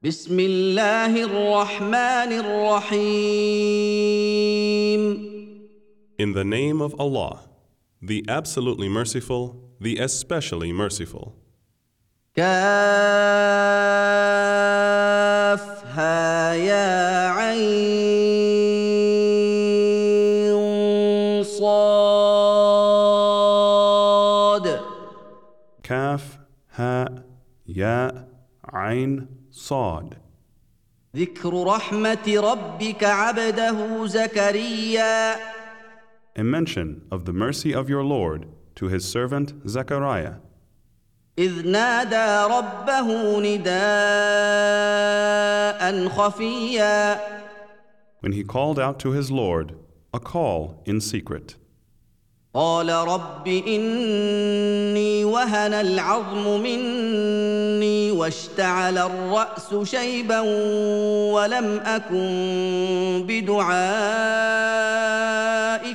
بسم الله الرحمن الرحيم In the name of Allah, the absolutely merciful, the especially merciful. كافها يا عين صاد Kaf, Ha, Ya, Ain, Sad. ذكر رحمة ربك عبده زكريا A mention of the mercy of your Lord to his servant Zechariah. إذ نادى ربه نداء خفيا when he called out to his Lord a call in secret. قال رب إني وهن العظم مني واشتعل الرأس شيبا ولم أكن بدعائك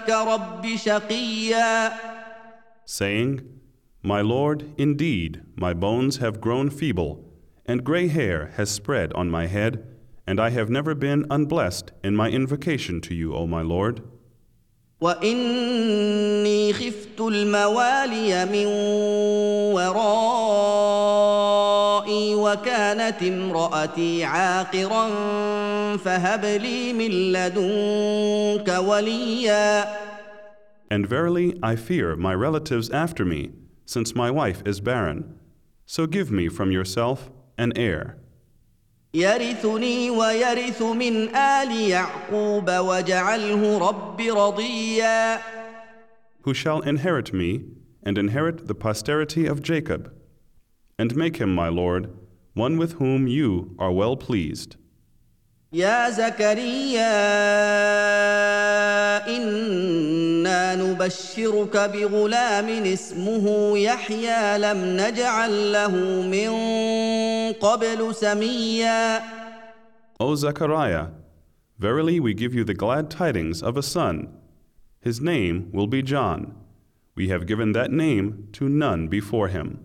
رب شقيا saying, My Lord, indeed, my bones have grown feeble, and gray hair has spread on my head, and I have never been unblessed in my invocation to you, O my Lord. وإني خفت الموالي من ورائي وكانت امرأتي عاقرا فهب لي من لدنك وليا And verily, I fear my relatives after me, since my wife is barren. So give me from yourself an heir, يرثني ويرث من آل يعقوب واجعله رب رضيا who shall inherit me and inherit the posterity of Jacob, and make him, my Lord, one with whom you are well pleased. يا زكريا إنا نبشرك بغلام اسمه يحيى لم نجعل له من قبل سميا O Zechariah, verily we give you the glad tidings of a son. His name will be John. We have given that name to none before him.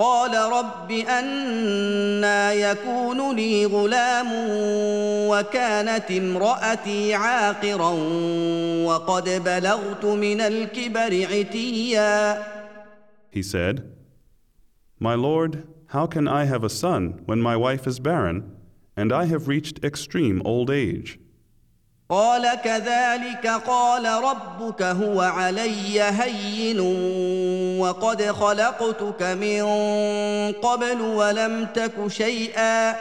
قال رب أنا يكون لي غلام وكانت امرأتي عاقرا وقد بلغت من الكبر عتيا He said, My Lord, how can I have a son when my wife is barren, and I have reached extreme old age? قال كذلك قال ربك هو علي هين وقد خلقتك من قبل ولم تك شيئا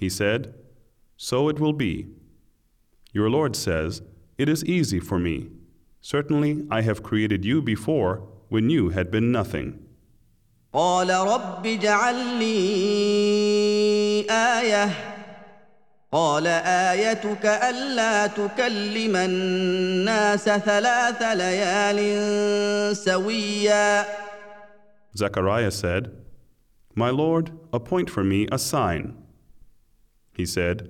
He said, So it will be. Your Lord says, It is easy for me. Certainly I have created you before when you had been nothing. قال رب اجعل لي آية قال آيتك ألا تكلم الناس ثلاث ليال سويا Zechariah said, My Lord, appoint for me a sign. He said,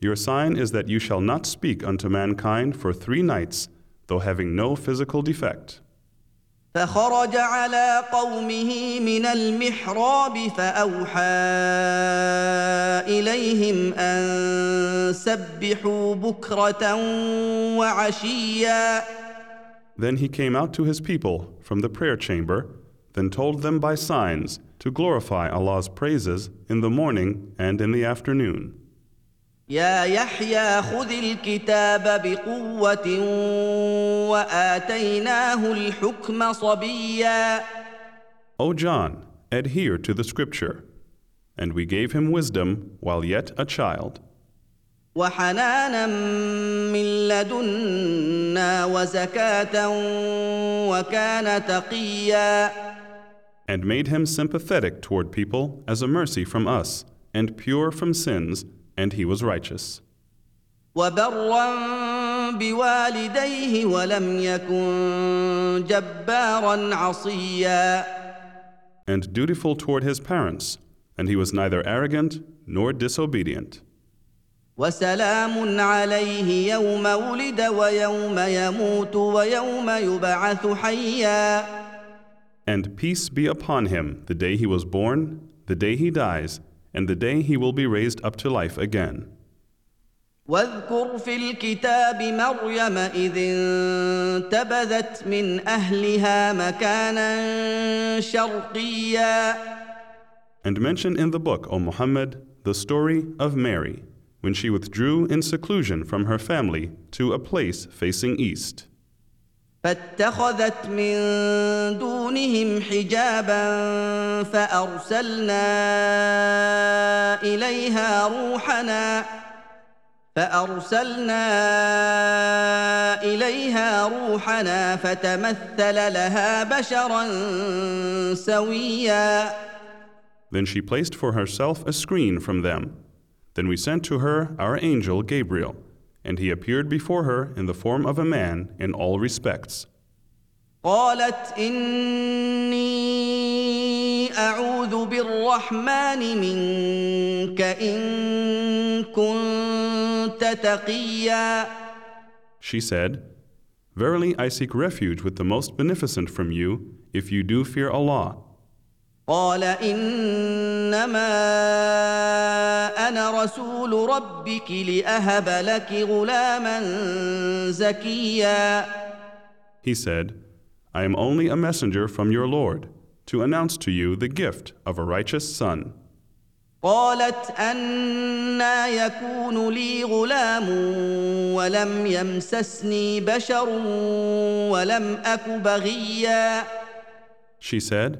Your sign is that you shall not speak unto mankind for three nights, though having no physical defect. فخرج على قومه من المحراب فأوحى إليهم أن سبحوا بكرة وعشيا Then he came out to his people from the prayer chamber, then told them by signs to glorify Allah's praises in the morning and in the afternoon. يا يحيى خذ الكتاب بقوة وآتيناه الحكم صبيا O John, adhere to the scripture. And we gave him wisdom while yet a child, وحنانا من لدنا وزكاة وكان تقيا and made him sympathetic toward people as a mercy from us, and pure from sins, and he was righteous. وبرا بوالديه ولم يكن جبارا عصيا And dutiful toward his parents, and he was neither arrogant nor disobedient. وسلام عليه يوم ولد ويوم يموت ويوم يبعث حيا And peace be upon him the day he was born, the day he dies, and the day he will be raised up to life again. واذكر في الكتاب مريم اذ انتبذت من اهلها مكانا شرقيا And mention in the book, O Muhammad, the story of Mary, when she withdrew in seclusion from her family to a place facing east. فاتخذت من دونهم حجابا فأرسلنا إليها روحنا فأرسلنا إليها روحنا فتمثل لها بشرا سويا Then she placed for herself a screen from them. Then we sent to her our angel Gabriel, and he appeared before her in the form of a man in all respects. قالت اني اعوذ بالرحمن منك ان كنت تقيا She said, Verily I seek refuge with the most beneficent from you if you do fear Allah. قال انما انا رسول ربك لاهب لك غلاما زكيا He said, I am only a messenger from your Lord to announce to you the gift of a righteous son. قالت انا يكون لي غلام ولم يمسسني بشر ولم اك بغيا She said,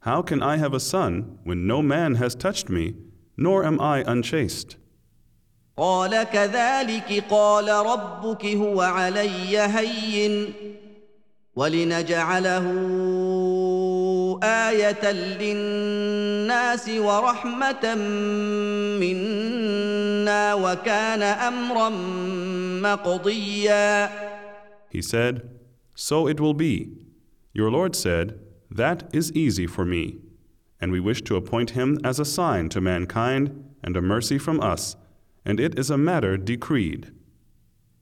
How can I have a son when no man has touched me, nor am I unchaste? قال كذلك قال ربك هو علي هين ولنجعله ايه للناس ورحمه منا وكان امرا مقضيا He said, So it will be. Your Lord said, That is easy for me, and we wish to appoint him as a sign to mankind and a mercy from us, and it is a matter decreed.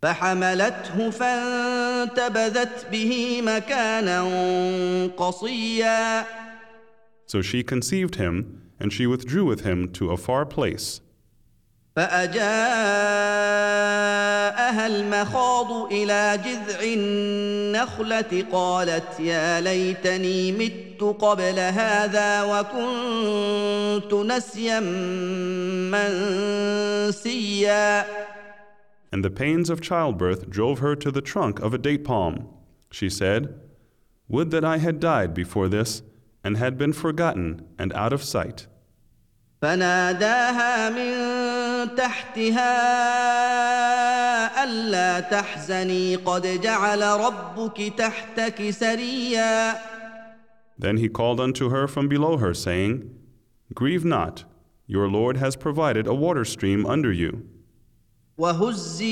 فحملته فانتبذت به مكانا قصيا So she conceived him, and she withdrew with him to a far place. فأجاءها المخاض إلى جذع النخلة قالت يا ليتني مت قبل هذا وكنت نسيا منسيا And the pains of childbirth drove her to the trunk of a date palm. She said, Would that I had died before this, and had been forgotten and out of sight. فناداها من تحتها ألا تحزني قد جعل ربك تحتك سريا Then he called unto her from below her, saying, Grieve not, your Lord has provided a water stream under you. وهزي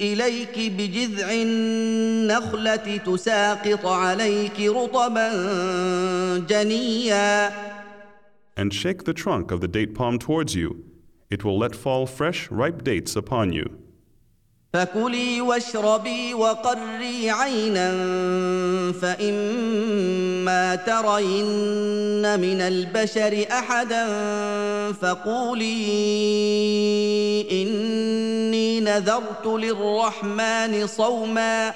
إليك بجذع النخلة تساقط عليك رطبا جنيا And shake the trunk of the date palm towards you. It will let fall fresh, ripe dates upon you. فكلي واشربي وقري عينا فإما ترين من البشر أحدا فقولي إني نذرت للرحمن صوما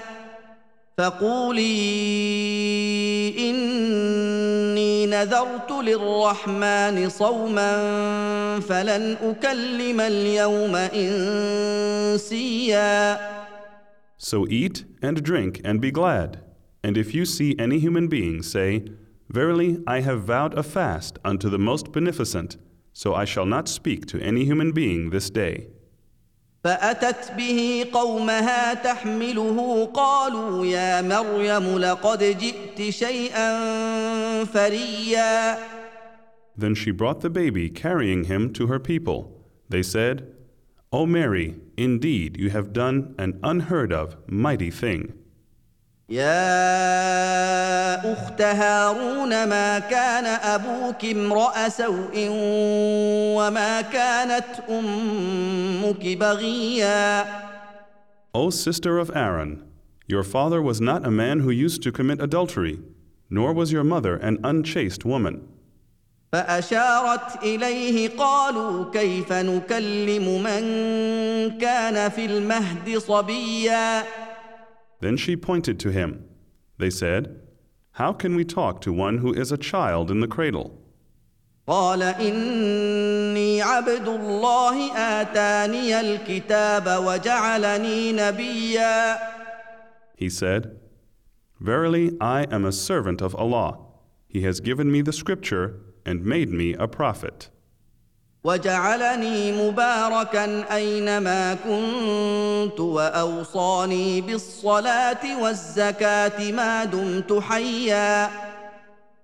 فقولي إني نذرت للرحمن صوما فلن أكلم اليوم إنسيا So eat and drink and be glad. And if you see any human being, say, Verily, I have vowed a fast unto the most beneficent, so I shall not speak to any human being this day. فأتت به قومها تحمله قالوا يا مريم لقد جئت شيئا فريا Then she brought the baby, carrying him to her people. They said, O Mary, indeed you have done an unheard of, mighty thing. يا أخت هارون ما كان أبوك امرأ سوء وما كانت أمك بغيا O sister of Aaron, your father was not a man who used to commit adultery, nor was your mother an unchaste woman. فاشارت اليه قالوا كيف نكلم من كان في المهد صبيا Then she pointed to him. They said, How can we talk to one who is a child in the cradle? قال اني عبد الله اتاني الكتاب وجعلني نبيا He said, Verily, I am a servant of Allah. He has given me the scripture and made me a prophet. وجعلني مباركا اينما كنت واوصاني بالصلاه والزكاه ما دمت حيا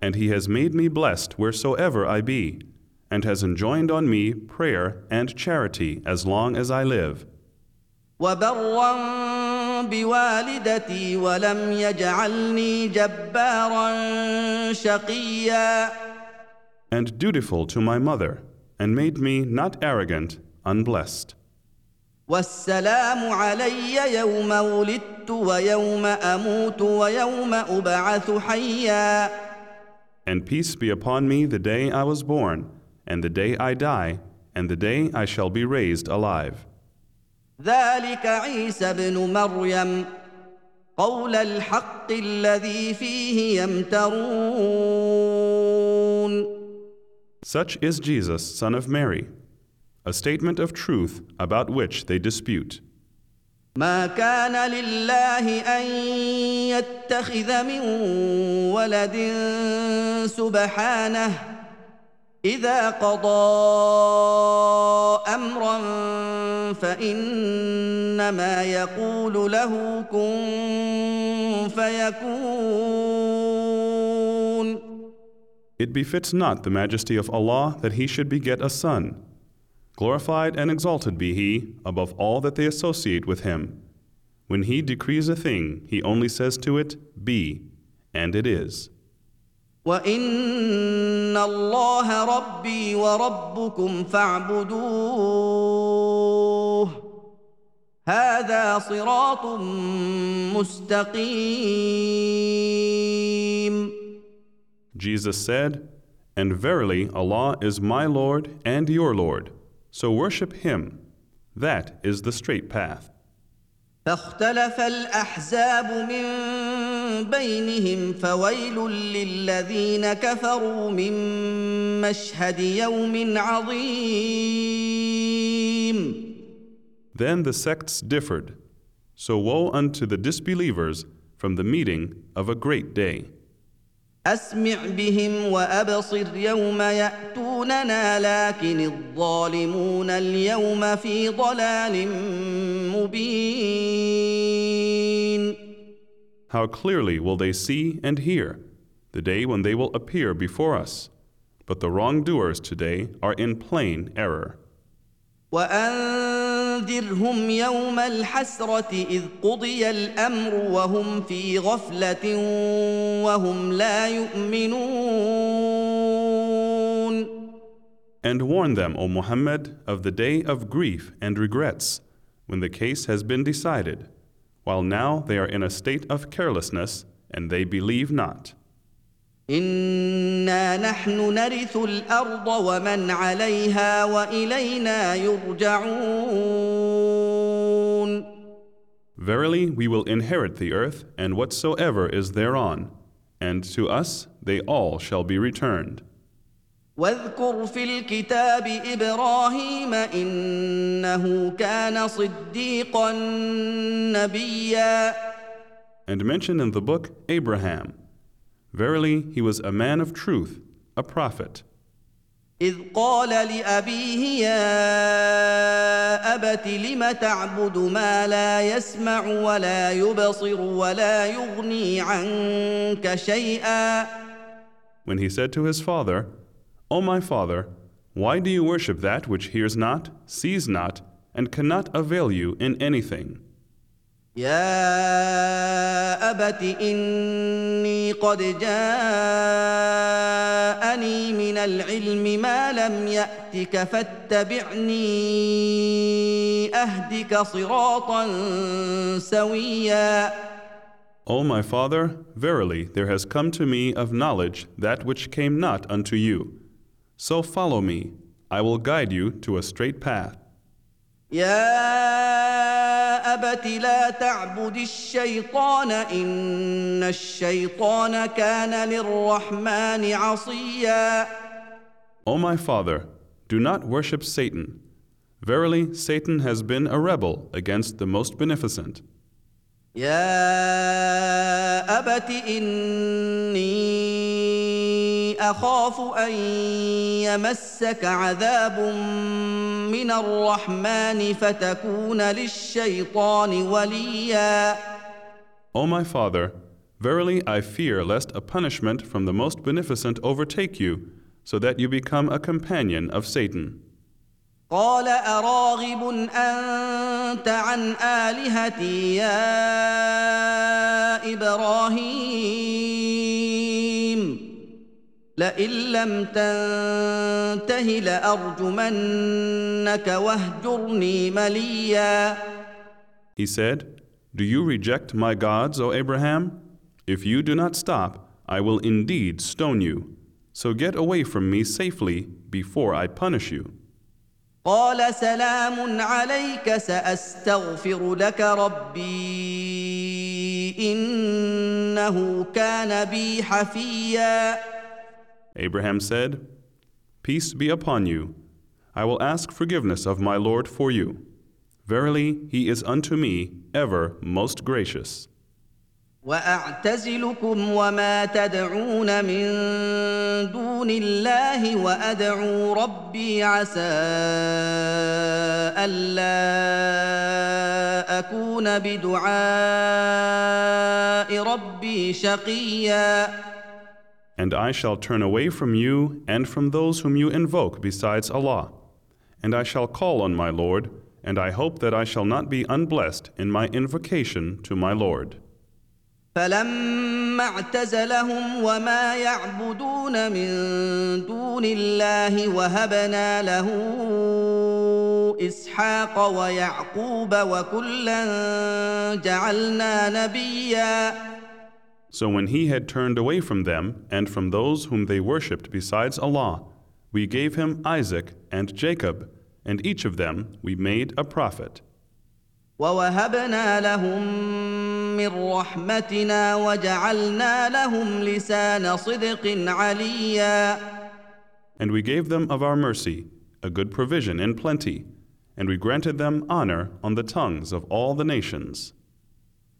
And he has made me blessed wheresoever I be, and has enjoined on me prayer and charity as long as I live. وبرا بوالدتي ولم يجعلني جبارا شقيا And dutiful to my mother, and made me not arrogant, unblessed. والسلام علي يوم ولدت ويوم اموت ويوم ابعث حيا And peace be upon me the day I was born, and the day I die, and the day I shall be raised alive. ذلك عيسى ابن مريم قول الحق الذي فيه يمترون Such is Jesus, son of Mary, a statement of truth about which they dispute. ما كان لله ان يتخذ من ولد سبحانه اذا قضى امرا فانما يقول له كن فيكون It befits not the majesty of Allah that he should beget a son. Glorified and exalted be he above all that they associate with him. When he decrees a thing, he only says to it, Be, and it is. وان الله ربي وربكم فاعبدوه هذا صراط مستقيم Jesus said, And verily Allah is my Lord and your Lord, so worship him. That is the straight path. فاختلف الاحزاب من بينهم فويل للذين كفروا من مشهد يوم عظيم Then the sects differed. So woe unto the disbelievers from the meeting of a great day. اسمع بهم وابصر يوم ياتوننا لكن الظالمون اليوم في ضلال مبين How clearly will they see and hear the day when they will appear before us. But the wrongdoers today are in plain error. وانذرهم يوم الحسره اذ قضي الامر وهم في غفله وهم لا يؤمنون And warn them, O Muhammad, of the day of grief and regrets, when the case has been decided, while now they are in a state of carelessness and they believe not. انا نحن نرث الارض ومن عليها والينا يرجعون Verily, we will inherit the earth and whatsoever is thereon, and to us they all shall be returned. واذكر في الكتاب ابراهيم انه كان صديقا نبيا And mention in the book Abraham. Verily, he was a man of truth, a prophet. اذ قال لابيه يا ابت لم تعبد ما لا يسمع ولا يبصر ولا يغني عنك شيئا When he said to his father, O my father, why do you worship that which hears not, sees not, and cannot avail you in anything? يا ابت اني قد جاءني من العلم ما لم ياتك فاتبعني اهدك صراطا سويا O my father, verily there has come to me of knowledge that which came not unto you. So follow me, I will guide you to a straight path. يا أبت لا تعبد الشيطان إن الشيطان كان للرحمن عصيا O my father, do not worship Satan. Verily, Satan has been a rebel against the Most Beneficent. يا أبت إني أخاف أن يمسك عذاب من الرحمن فتكون للشيطان وليا O my father, verily I fear lest a punishment from the Most Beneficent overtake you, so that you become a companion of Satan. قال أراغب أنت عن آلهتي يا إبراهيم لئن لم تنته لأرجمنك واهجرني مليا He said, Do you reject my gods, O Abraham? If you do not stop, I will indeed stone you. So get away from me safely before I punish you. قال سلام عليك ساستغفر لك ربي انه كان بي حفيا Abraham said, Peace be upon you. I will ask forgiveness of my Lord for you. Verily, he is unto me ever most gracious. واعتزلكم وما تدعون من دون الله وادعو ربي عسى الا اكون بدعاء ربي شقيا And I shall turn away from you and from those whom you invoke besides Allah. And I shall call on my Lord, and I hope that I shall not be unblessed in my invocation to my Lord. فلما اعتزلهم وما يعبدون من دون الله وهبنا له اسحاق ويعقوب وكلا جعلنا نبيا So when he had turned away from them and from those whom they worshipped besides Allah, we gave him Isaac and Jacob, and each of them we made a prophet. ووهبنا لهم من رحمتنا وجعلنا لهم لسان صدق عليا And we gave them of our mercy a good provision in plenty, and we granted them honor on the tongues of all the nations.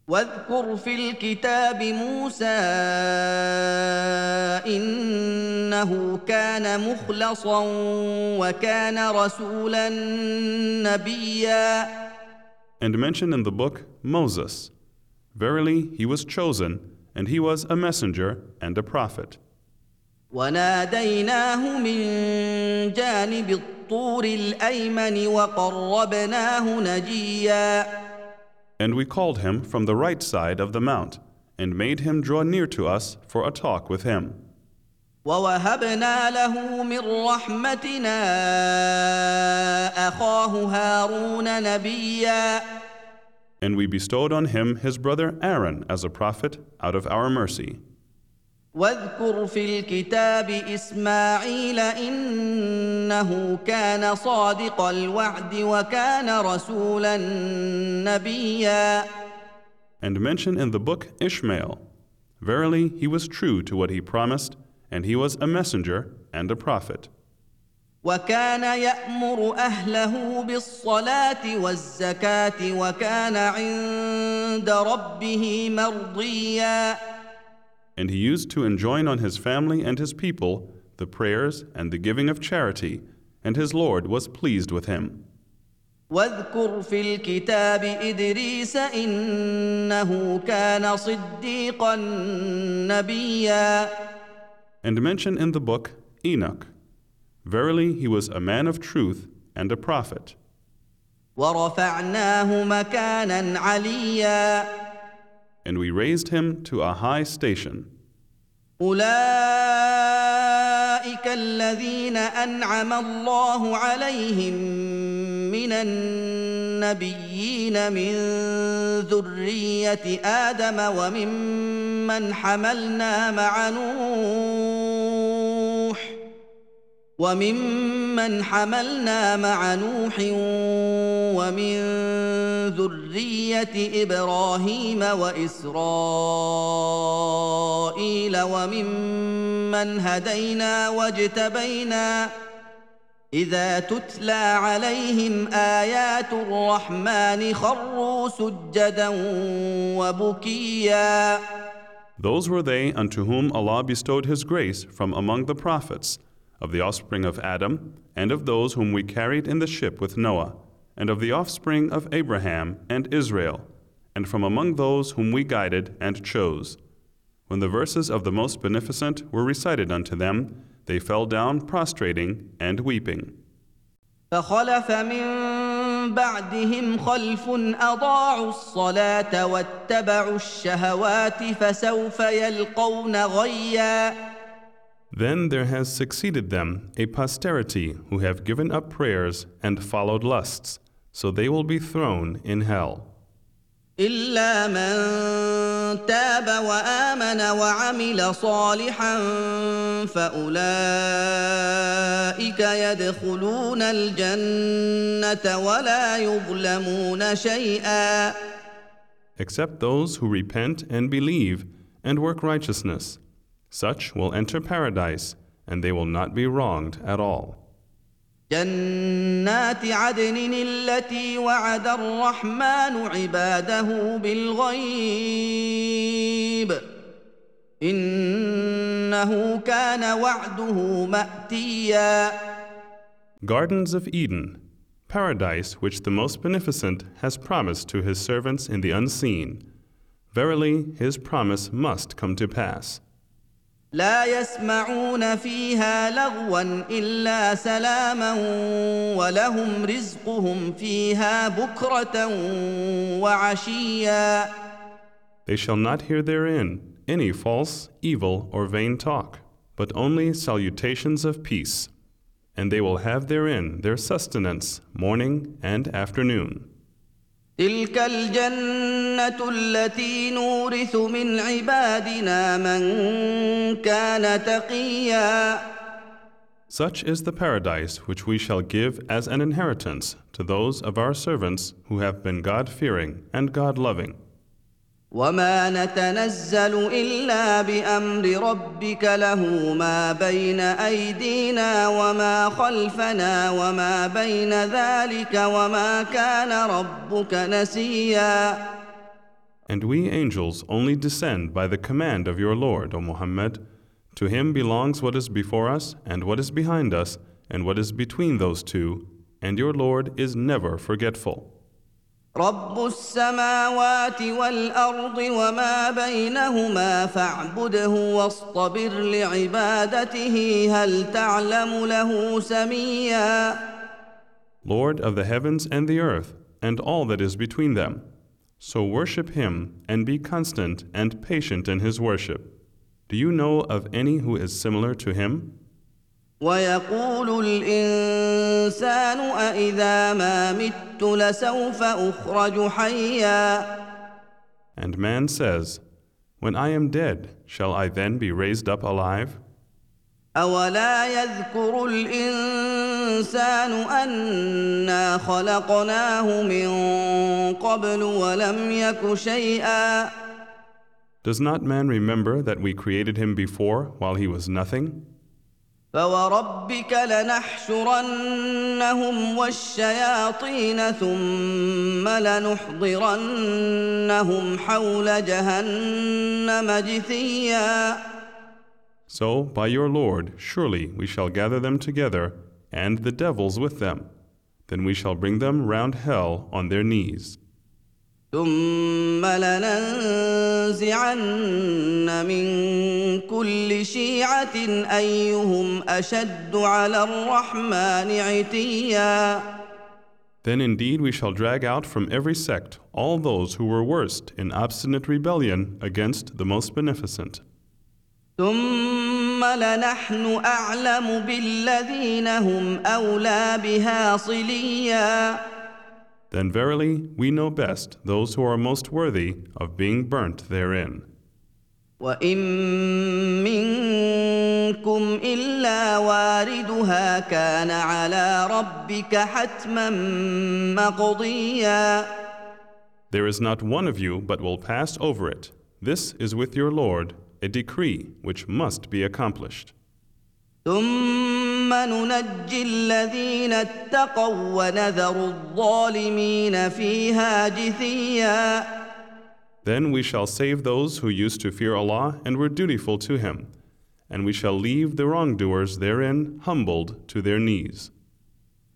واذكر في الكتاب موسى إنه كان مخلصا وكان رسولا نبيا And mention in the book Moses. Verily, he was chosen, and he was a messenger and a prophet. وناديناه من جانب الطور الأيمن وقربناه نجيا And we called him from the right side of the mount, and made him draw near to us for a talk with him. ووهبنا له من رحمتنا اخاه هارون نبيا And we bestowed on him his brother Aaron as a prophet out of our mercy. واذكر في الكتاب إسماعيل إنه كان صادق الوعد وكان رسولا نبيا And mention in the book Ishmael. Verily, he was true to what he promised, and he was a messenger and a prophet. وكان يأمر أهله بالصلاة والزكاة وكان عند ربه مرضيا And he used to enjoin on his family and his people the prayers and the giving of charity, and his Lord was pleased with him. واذكر في الكتاب ادريس انه كان صديقا نبيا And mention in the book Enoch. Verily, he was a man of truth and a prophet. ورفعناه مكانا عليا And we raised him to a high station. أولئك الذين أنعم الله عليهم من النبيين من ذرية آدم وممن حملنا مع نوح وممن حملنا مع نوح ومن ذريه إبراهيم واسرائيل وممن هدينا واجتبينا اذا تتلى عليهم ايات الرحمن خروا سجدا وبكيا Those were they unto whom Allah bestowed His grace from among the prophets, of the offspring of Adam, and of those whom we carried in the ship with Noah, and of the offspring of Abraham and Israel, and from among those whom we guided and chose. When the verses of the Most Beneficent were recited unto them, they fell down prostrating and weeping. فخلف من بعدهم خلف اضاعوا الصلاه واتبعوا الشهوات فسوف يلقون غيا Then there has succeeded them a posterity who have given up prayers and followed lusts, so they will be thrown in hell. الا من تاب وامن وعمل صالحا فاولئك يدخلون الجنه ولا يظلمون شيئا Except those who repent and believe and work righteousness. Such will enter paradise, and they will not be wronged at all. جنات عدن التي وعد الرحمن عباده بالغيب انه كان وعده ماتيا Gardens of Eden, paradise which the Most Beneficent has promised to His servants in the unseen. Verily, His promise must come to pass. لا يسمعون فيها لغوا الا سلاما ولهم رزقهم فيها بكره وعشيا They shall not hear therein any false, evil, or vain talk, but only salutations of peace. And they will have therein their sustenance morning and afternoon. تلك الجنه التي نورث من عبادنا من كان تقيا Such is the paradise which we shall give as an inheritance to those of our servants who have been God fearing and God loving. وما نتنزل الا بامر ربك له ما بين ايدينا وما خلفنا وما بين ذلك وما كان ربك نسيا And we angels only descend by the command of your Lord, O Muhammad. To him belongs what is before us, and what is behind us, and what is between those two, and your Lord is never forgetful. رب السماوات والارض وما بينهما فاعبده واصطبر لعبادته هل تعلم له سميا Lord of the heavens and the earth, and all that is between them. So worship him, and be constant and patient in his worship. Do you know of any who is similar to him? ويقول الانسان أإذا ما مت لسوف اخرج حيا And man says, When I am dead, shall I then be raised up alive? اولا يذكر الانسان انا خلقناه من قبل ولم يك شيئا Does not man remember that we created him before while he was nothing? فوربك لنحشرنهم والشياطين ثم لنحضرنهم حول جهنم جثيا So, by your Lord, surely we shall gather them together, and the devils with them. Then we shall bring them round hell on their knees. ثم لننزعن من كل شيعه ايهم اشد على الرحمن عتيا Then indeed we shall drag out from every sect all those who were worst in obstinate rebellion against the Most Beneficent. ثم لنحن اعلم بالذين هم اولى بها صليا Then verily we know best those who are most worthy of being burnt therein. وان منكم الا واردها كان على ربك حتما مقضيا There is not one of you but will pass over it. This is with your Lord, a decree which must be accomplished. ثم ننجي الذين اتقوا ونذر الظالمين فيها جثيا Then we shall save those who used to fear Allah and were dutiful to Him, and we shall leave the wrongdoers therein humbled to their knees.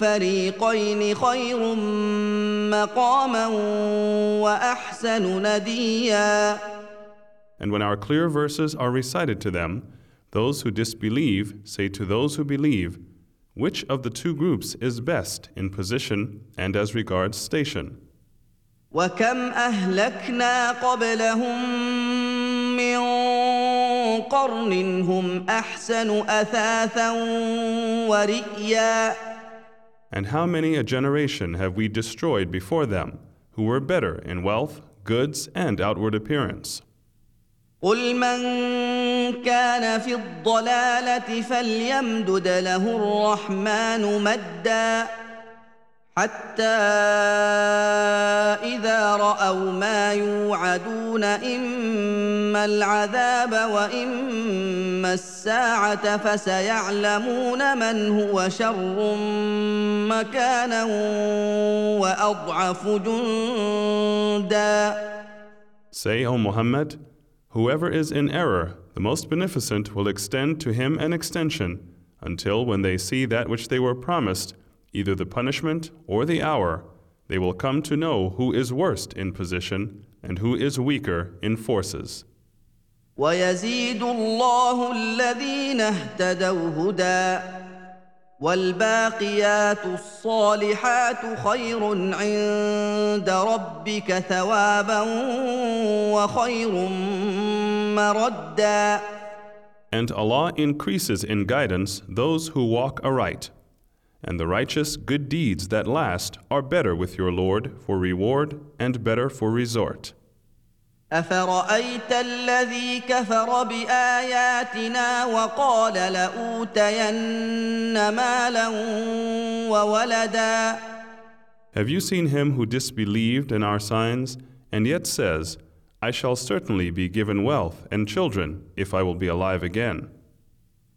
الفريقين خير مقاما واحسن نديا And when our clear verses are recited to them, those who disbelieve say to those who believe, Which of the two groups is best in position and as regards station? وكم اهلكنا قبلهم من قرن هم احسن اثاثا ورئيا And how many a generation have we destroyed before them, who were better in wealth, goods, and outward appearance? قل من كان في الضلاله فليمدد له الرحمن مدا حتى اذا راوا ما يوعدون اما العذاب واما الساعة فسيعلمون من هو شر مكانا واضعف جندا Say, O Muhammad, whoever is in error, the most beneficent will extend to him an extension until when they see that which they were promised, either the punishment or the hour, they will come to know who is worst in position and who is weaker in forces. ويزيد الله الذين اهتدوا هدى والباقيات الصالحات خير عند ربك ثوابا وخير مردا And Allah increases in guidance those who walk aright. And the righteous good deeds that last are better with your Lord for reward and better for resort. افرايت الذي كفر باياتنا وقال لاوتين مالا وولدا Have you seen him who disbelieved in our signs and yet says, I shall certainly be given wealth and children if I will be alive again?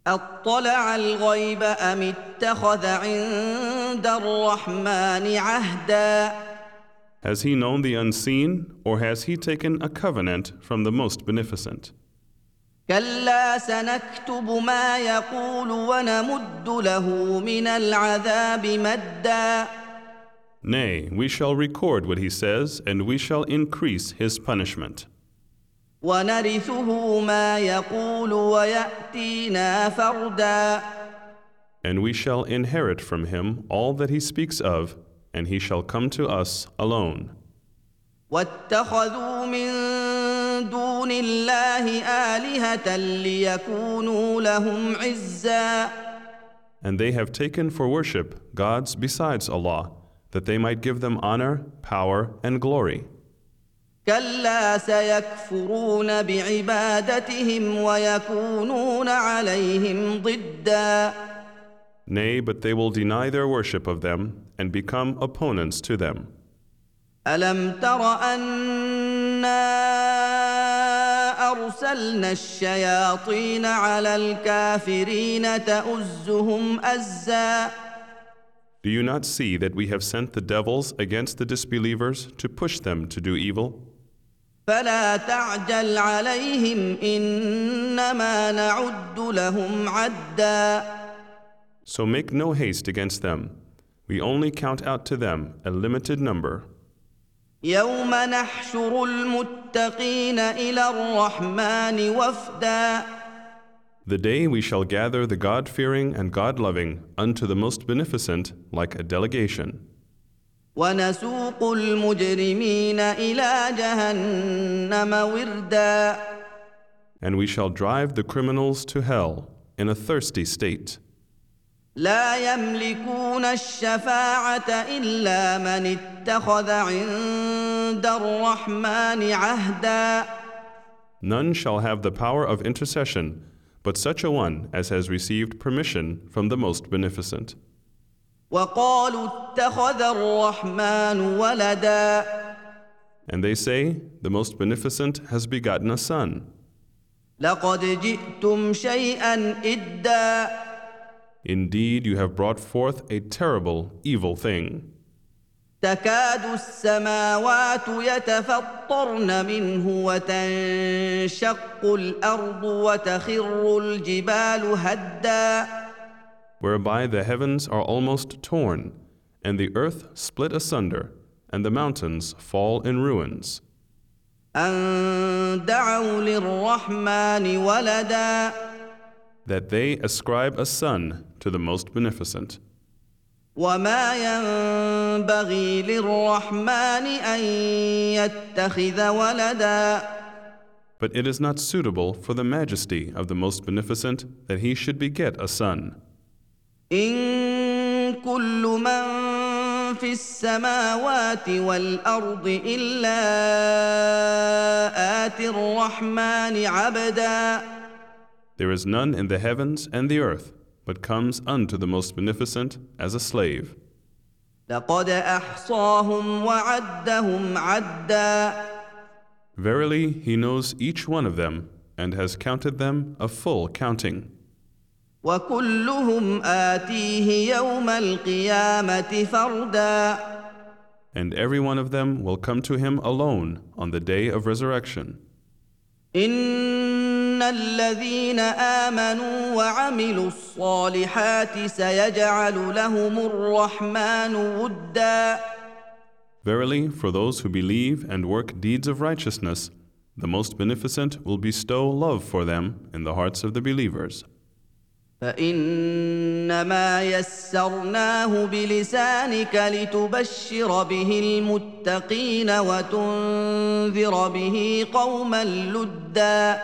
اطلع الغيب ام اتخذ عند الرحمن عهدا Has he known the unseen, or has he taken a covenant from the most beneficent? كلا سنكتب ما يقول ونمد له من العذاب مدا Nay, we shall record what he says, and we shall increase his punishment. ونرثه ما يقول وياتينا فردا And we shall inherit from him all that he speaks of, and he shall come to us alone. واتخذوا من دون الله الهه ليكونوا لهم عزا And they have taken for worship gods besides Allah, that they might give them honor, power, and glory. كلا سيكفرون بعبادتهم ويكونون عليهم ضدا Nay, but they will deny their worship of them and become opponents to them. الم تر انا ارسلنا الشياطين على الكافرين تؤزهم ازا Do you not see that we have sent the devils against the disbelievers to push them to do evil? فلا تعجل عليهم انما نعد لهم عدا So make no haste against them. We only count out to them a limited number. يوم نحشر المتقين الى الرحمن وفدا The day we shall gather the God fearing and God loving unto the most beneficent like a delegation. ونسوق المجرمين إلى جهنم وردا And we shall drive the criminals to hell in a thirsty state. لا يملكون الشفاعة إلا من اتخذ عند الرحمن عهدا None shall have the power of intercession but such a one as has received permission from the most beneficent. وقالوا اتخذ الرحمن ولدا And they say, The most beneficent has begotten a son. لقد جئتم شيئا إدا Indeed, you have brought forth a terrible, evil thing. تكاد السماوات يتفطرن منه وتنشق الأرض وتخر الجبال هدا whereby the heavens are almost torn, and the earth split asunder, and the mountains fall in ruins. ان دعوا للرحمن ولدا That they ascribe a son to the most beneficent. وما ينبغي للرحمن ان يتخذ ولدا But it is not suitable for the majesty of the most beneficent that he should beget a son. ان كل من في السماوات والارض الا اتي الرحمن عبدا There is none in the heavens and the earth, but comes unto the most beneficent as a slave. لقد احصاهم وعدهم عدا Verily, he knows each one of them, and has counted them a full counting. وكلهم اتيه يوم القيامه فردا And every one of them will come to him alone on the day of resurrection. ان الذين امنوا وعملوا الصالحات سيجعل لهم الرحمن ودا Verily, for those who believe and work deeds of righteousness, the most beneficent will bestow love for them in the hearts of the believers. فانما يسرناه بلسانك لتبشر به المتقين وتنذر به قوما لدا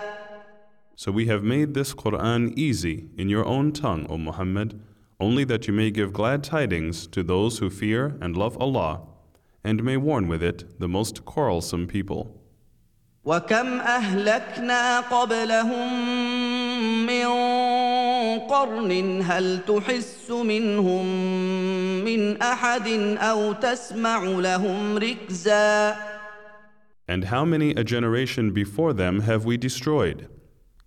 So we have made this Quran easy in your own tongue, O Muhammad, only that you may give glad tidings to those who fear and love Allah, and may warn with it the most quarrelsome people. وكم اهلكنا قبلهم من قرن هل تحس منهم من احد او تسمع لهم ركزا And how many a generation before them have we destroyed?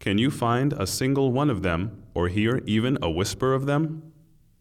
Can you find a single one of them, or hear even a whisper of them?